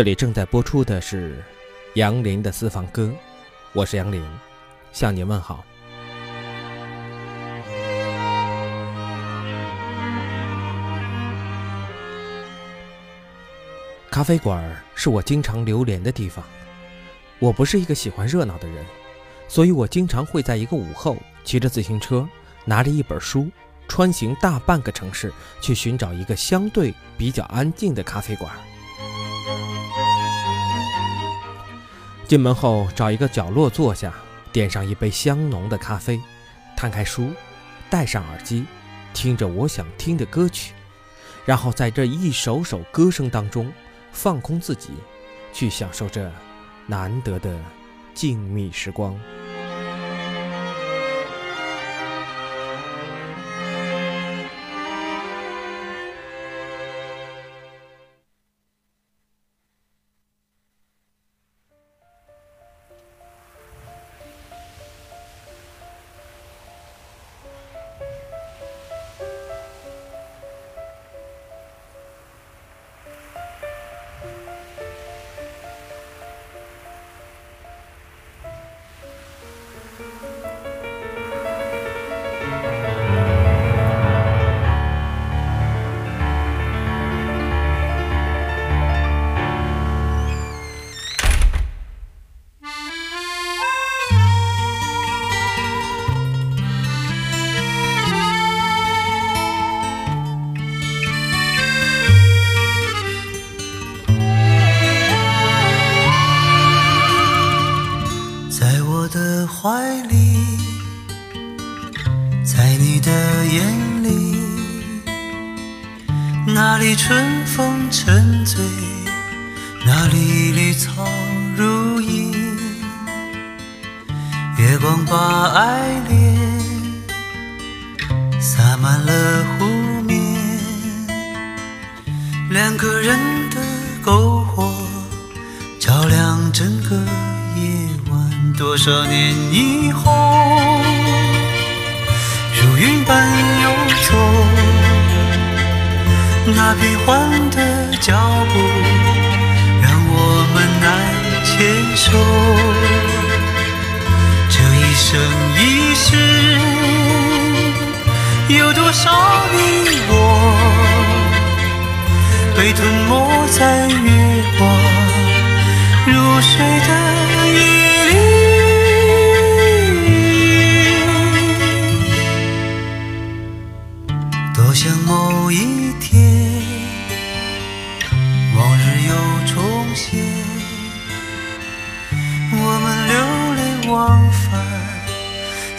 这里正在播出的是杨林的私房歌，我是杨林，向您问好。咖啡馆是我经常流连的地方。我不是一个喜欢热闹的人，所以我经常会在一个午后骑着自行车，拿着一本书，穿行大半个城市，去寻找一个相对比较安静的咖啡馆。进门后，找一个角落坐下，点上一杯香浓的咖啡，摊开书，戴上耳机，听着我想听的歌曲，然后在这一首首歌声当中，放空自己，去享受这难得的静谧时光。如云般游走，那变换的脚步让我们难牵手。这一生一世，有多少你我被吞没在月光如水的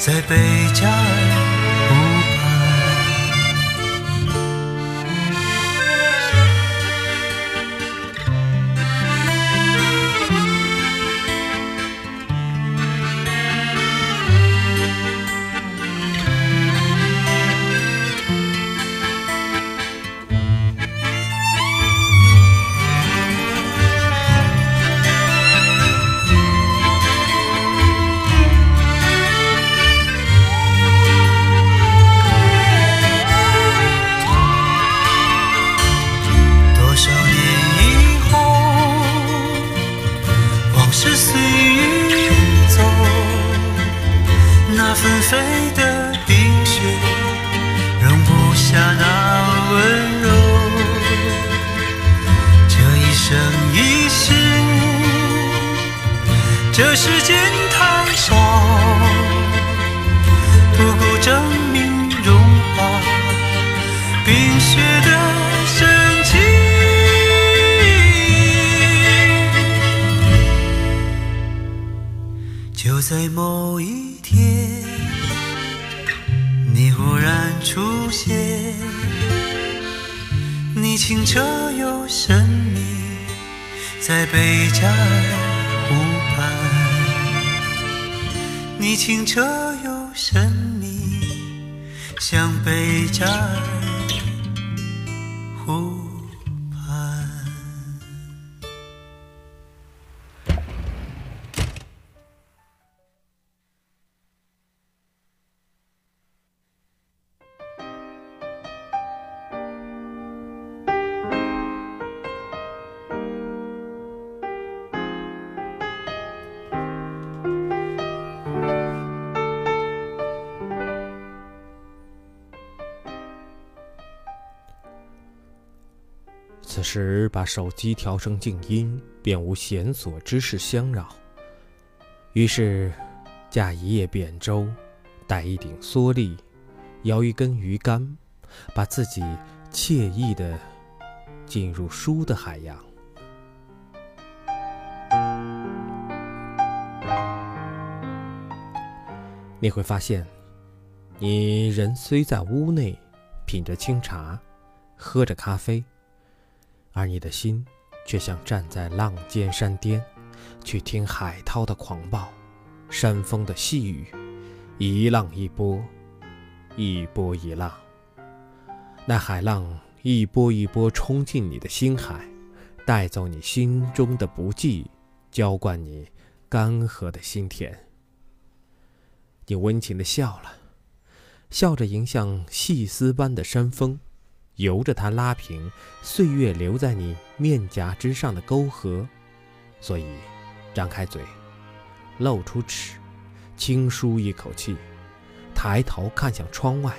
在贝加尔。又神秘，像贝加尔。把手机调成静音，便无弦索之事相扰。于是，驾一叶扁舟，带一顶蓑笠，摇一根鱼竿，把自己惬意的进入书的海洋。你会发现，你人虽在屋内，品着清茶，喝着咖啡，而你的心却像站在浪尖山巅，去听海涛的狂暴，山风的细雨，一浪一波，一波一浪。那海浪一波一波冲进你的心海，带走你心中的不羁，浇灌你干涸的心田。你温情地笑了，笑着迎向细丝般的山峰，由着它拉平岁月留在你面颊之上的沟壑。所以，张开嘴，露出齿，轻舒一口气，抬头看向窗外，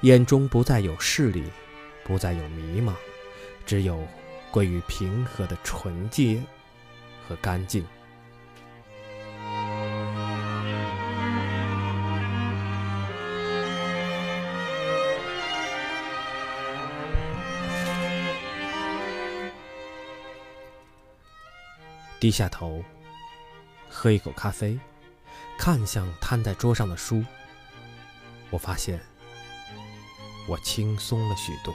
眼中不再有势力，不再有迷茫，只有归于平和的纯洁和干净。低下头，喝一口咖啡，看向摊在桌上的书。我发现，我轻松了许多。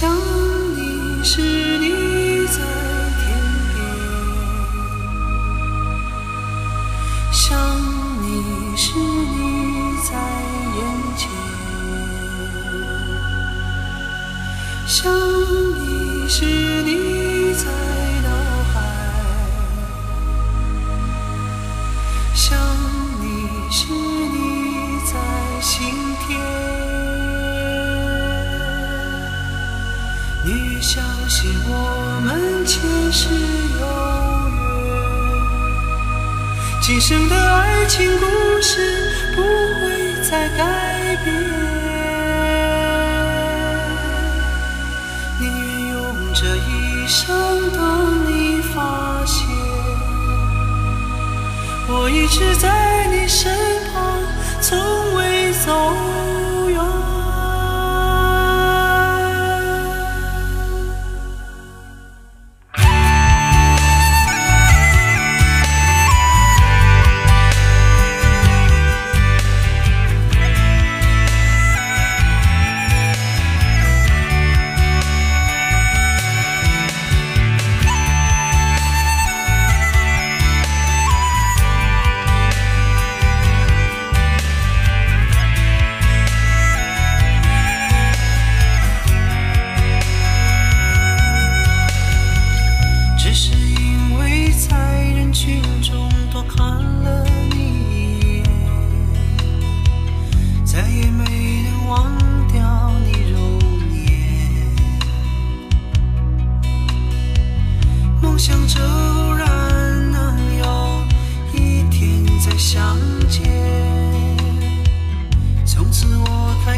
想你时，你在天边；想你时，你在眼前；想你时，你。生的爱情故事不会再改变。宁愿用这一生等你发现，我一直在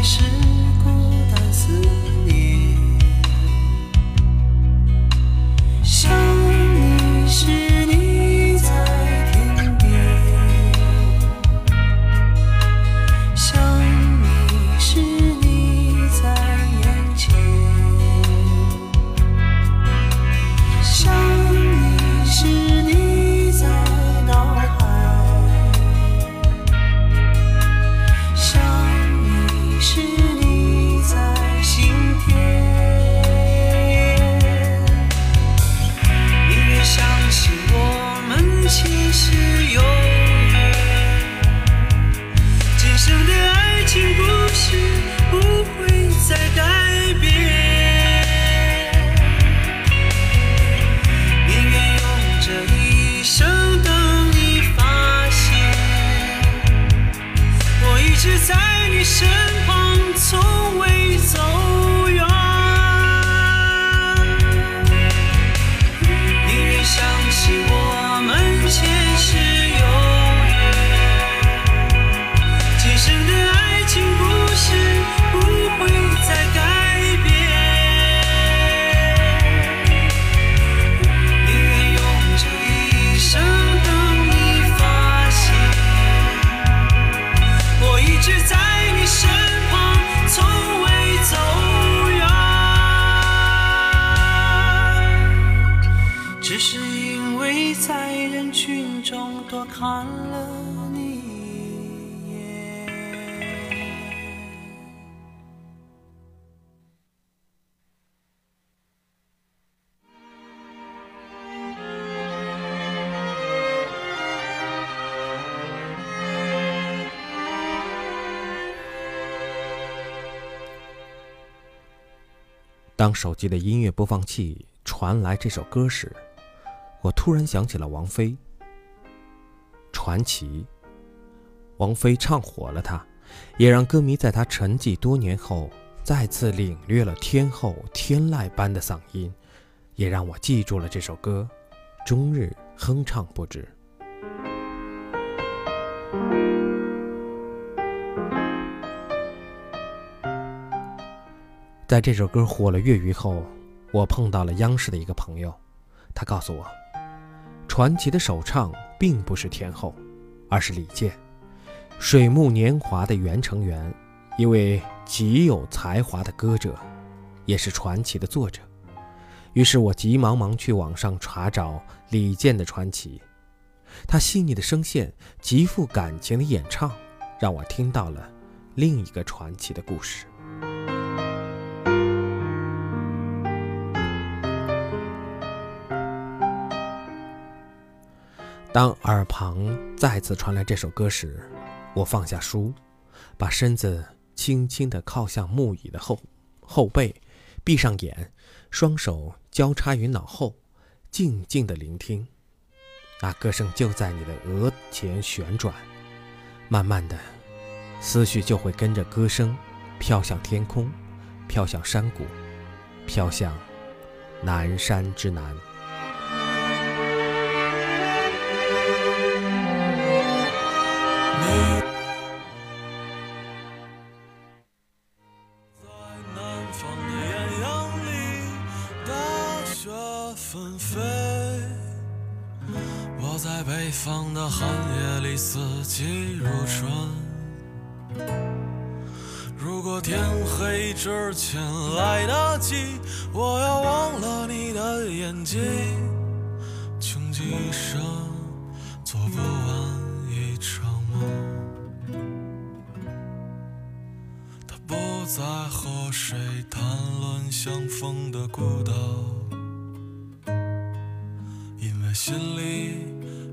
是当手机的音乐播放器传来这首歌时，我突然想起了王菲。传奇。王菲唱火了她，也让歌迷在她沉寂多年后再次领略了天后天籁般的嗓音，也让我记住了这首歌，终日哼唱不止。在这首歌火了粤语后，我碰到了央视的一个朋友，他告诉我，传奇的首唱并不是天后，而是李健，水木年华的原成员，一位极有才华的歌者，也是传奇的作者。于是我急忙忙去网上查找李健的传奇，他细腻的声线、极富感情的演唱，让我听到了另一个传奇的故事。当耳旁再次传来这首歌时，我放下书，把身子轻轻地靠向木椅的后后背，闭上眼，双手交叉于脑后，静静地聆听。那歌声就在你的额前旋转，慢慢的，思绪就会跟着歌声飘向天空，飘向山谷，飘向南山之南。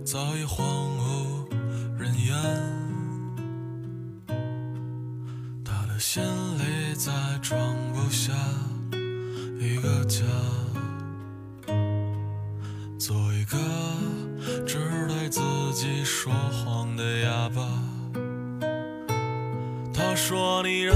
早已荒无人烟。他的心里再装不下一个家，做一个只对自己说谎的哑巴。他说你任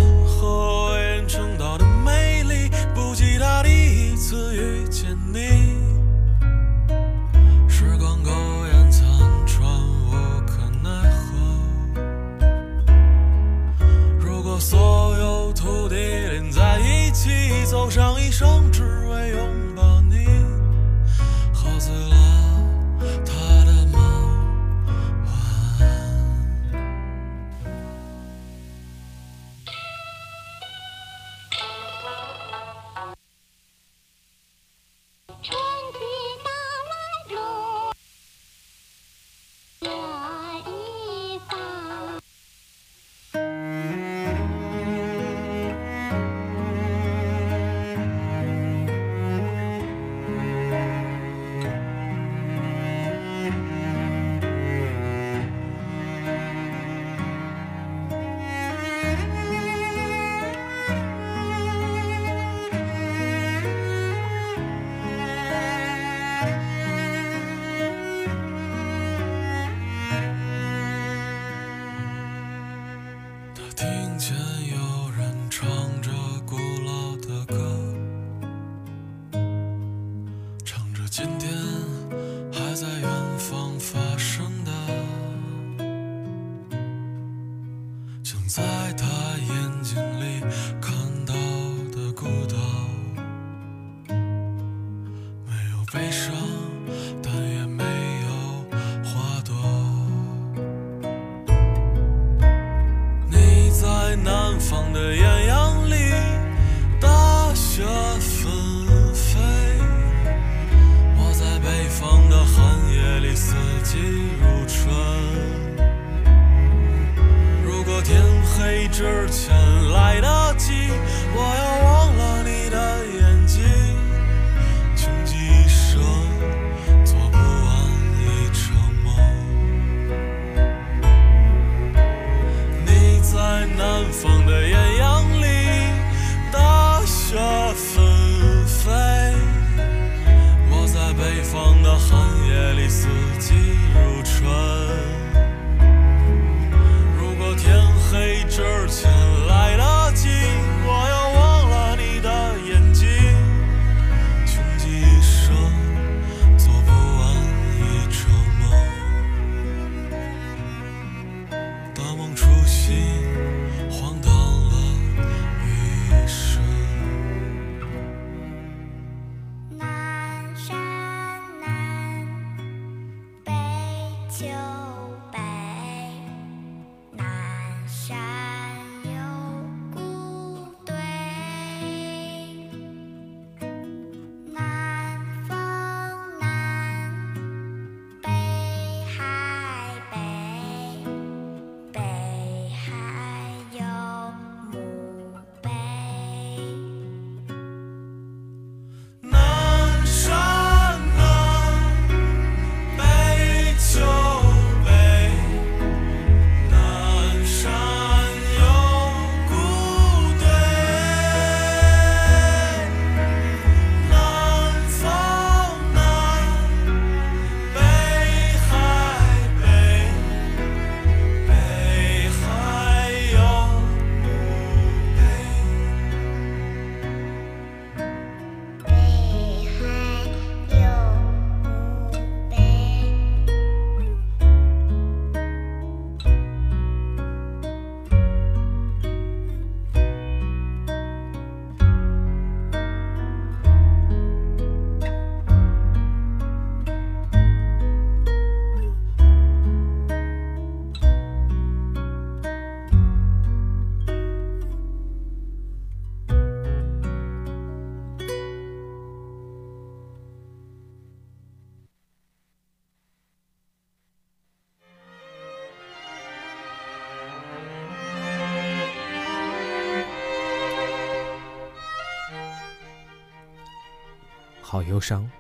好忧伤。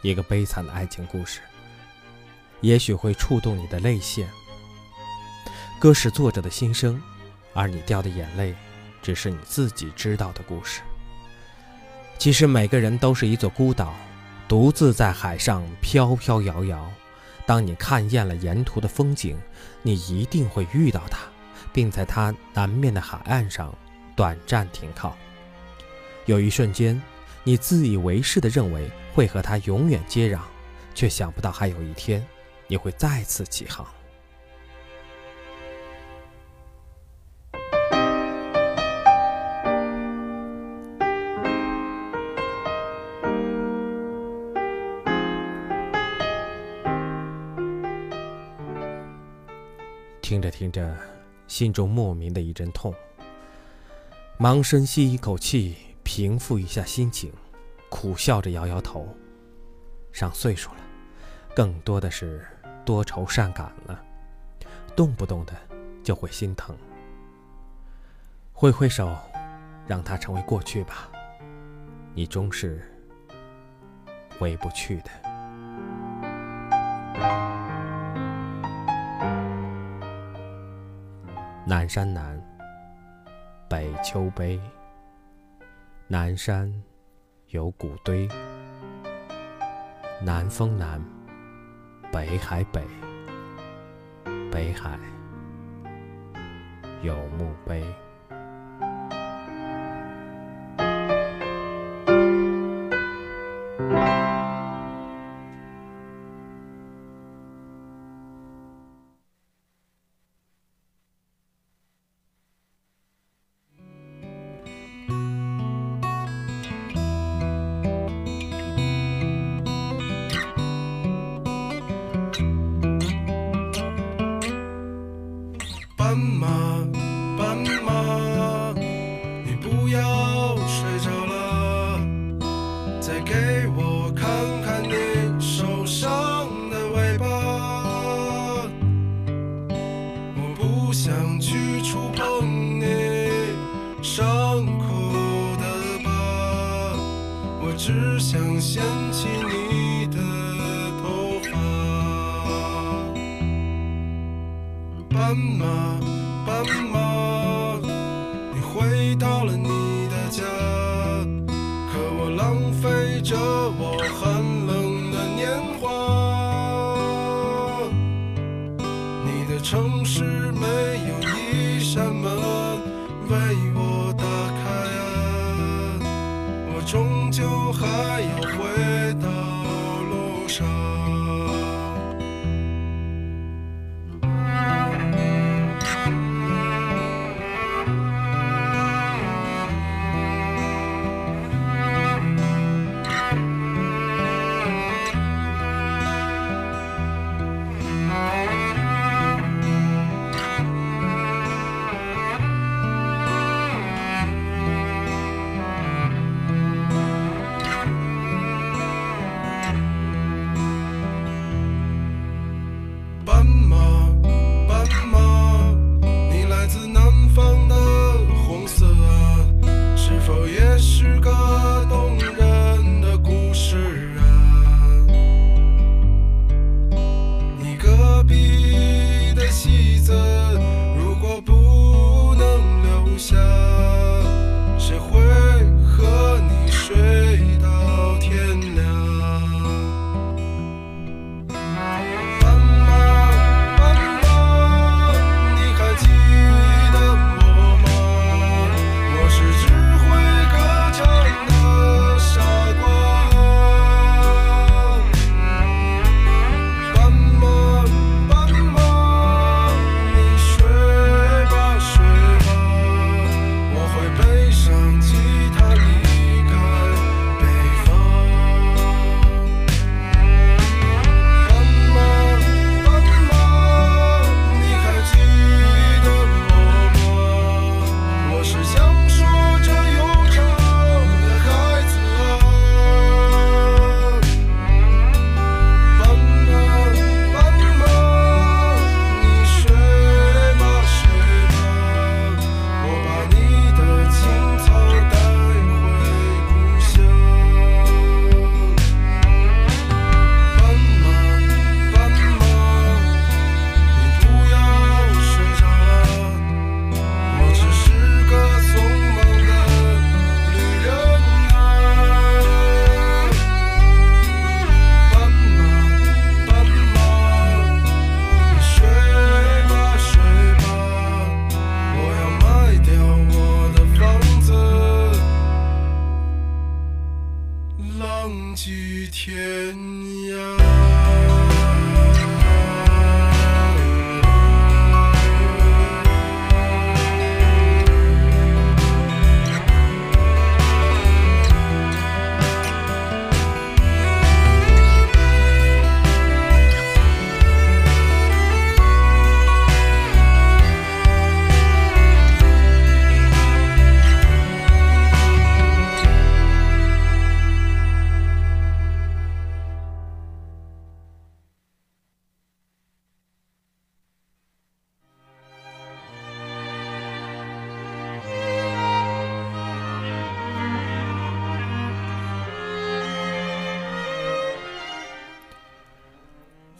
一个悲惨的爱情故事，也许会触动你的泪腺。歌是作者的心声，而你掉的眼泪，只是你自己知道的故事。其实每个人都是一座孤岛，独自在海上飘飘摇摇。当你看厌了沿途的风景，你一定会遇到他，并在他南面的海岸上短暂停靠。有一瞬间，你自以为是的认为会和他永远接壤，却想不到还有一天，你会再次起航。听着听着，心中莫名的一阵痛。忙深吸一口气，平复一下心情，苦笑着摇摇头。上岁数了，更多的是多愁善感了，动不动的就会心疼。挥挥手，让它成为过去吧，你终是回不去的。南山南，北秋悲。南山有古堆，南风南，北海北。北海有墓碑。是。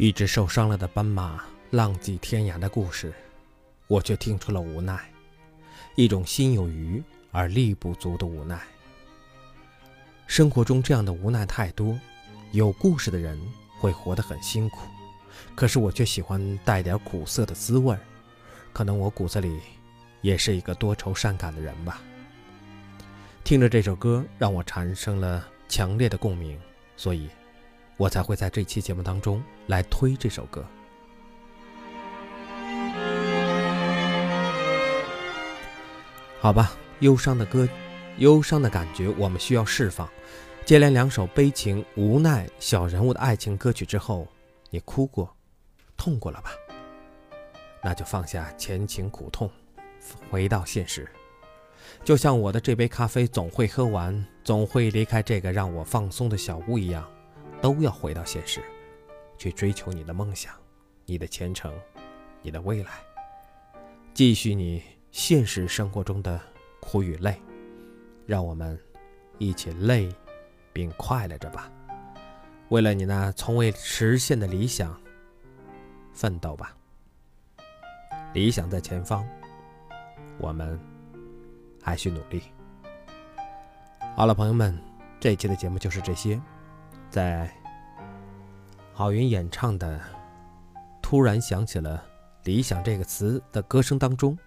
一只受伤了的斑马浪迹天涯的故事，我却听出了无奈，一种心有余而力不足的无奈。生活中这样的无奈太多，有故事的人会活得很辛苦，可是我却喜欢带点苦涩的滋味儿。可能我骨子里也是一个多愁善感的人吧。听着这首歌，让我产生了强烈的共鸣，所以，我才会在这期节目当中来推这首歌。好吧，忧伤的歌，忧伤的感觉，我们需要释放。接连两首悲情、无奈、小人物的爱情歌曲之后，你哭过、痛过了吧？那就放下前情苦痛，回到现实。就像我的这杯咖啡总会喝完，总会离开这个让我放松的小屋一样，都要回到现实，去追求你的梦想、你的前程、你的未来，继续你现实生活中的苦与累。让我们一起累，并快乐着吧。为了你那从未实现的理想，奋斗吧。理想在前方，我们还需努力。好了，朋友们，这一期的节目就是这些。在郝云演唱的《突然想起了理想》这个词的歌声当中，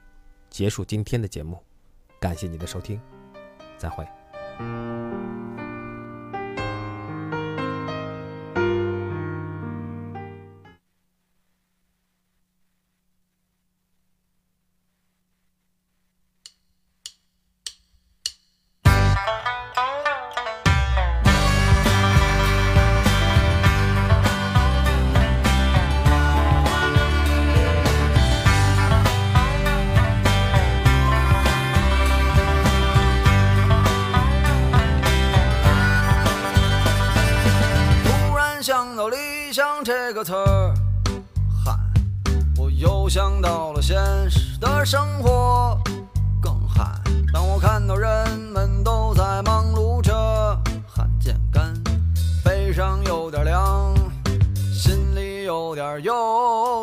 结束今天的节目。感谢你的收听，再会。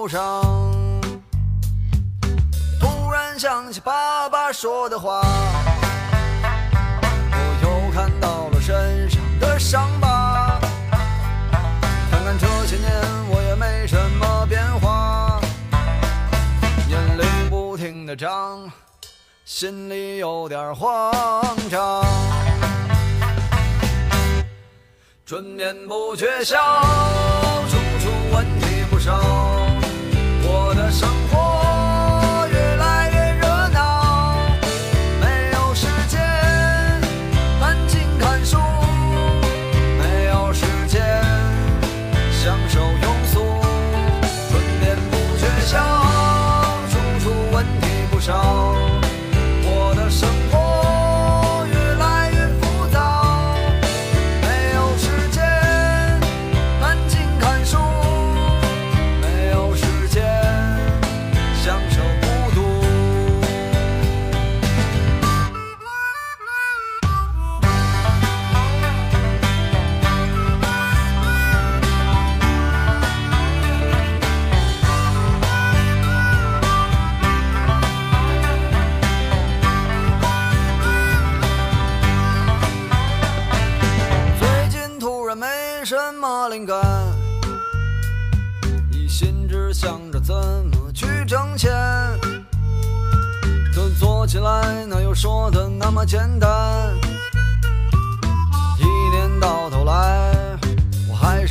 忧伤。突然想起爸爸说的话，我又看到了身上的伤疤。看看这些年我也没什么变化，年龄不停的长，心里有点慌张。春眠不觉晓，处处问题不少，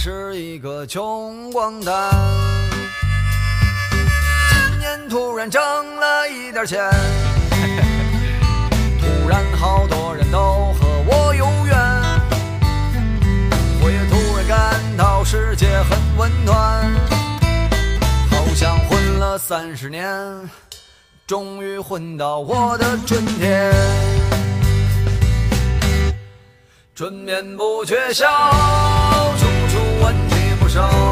是一个穷光蛋。今年突然挣了一点钱。突然好多人都和我有缘，我也突然感到世界很温暖，好像混了三十年，终于混到我的春天。春眠不觉晓，处处问题不少，我的生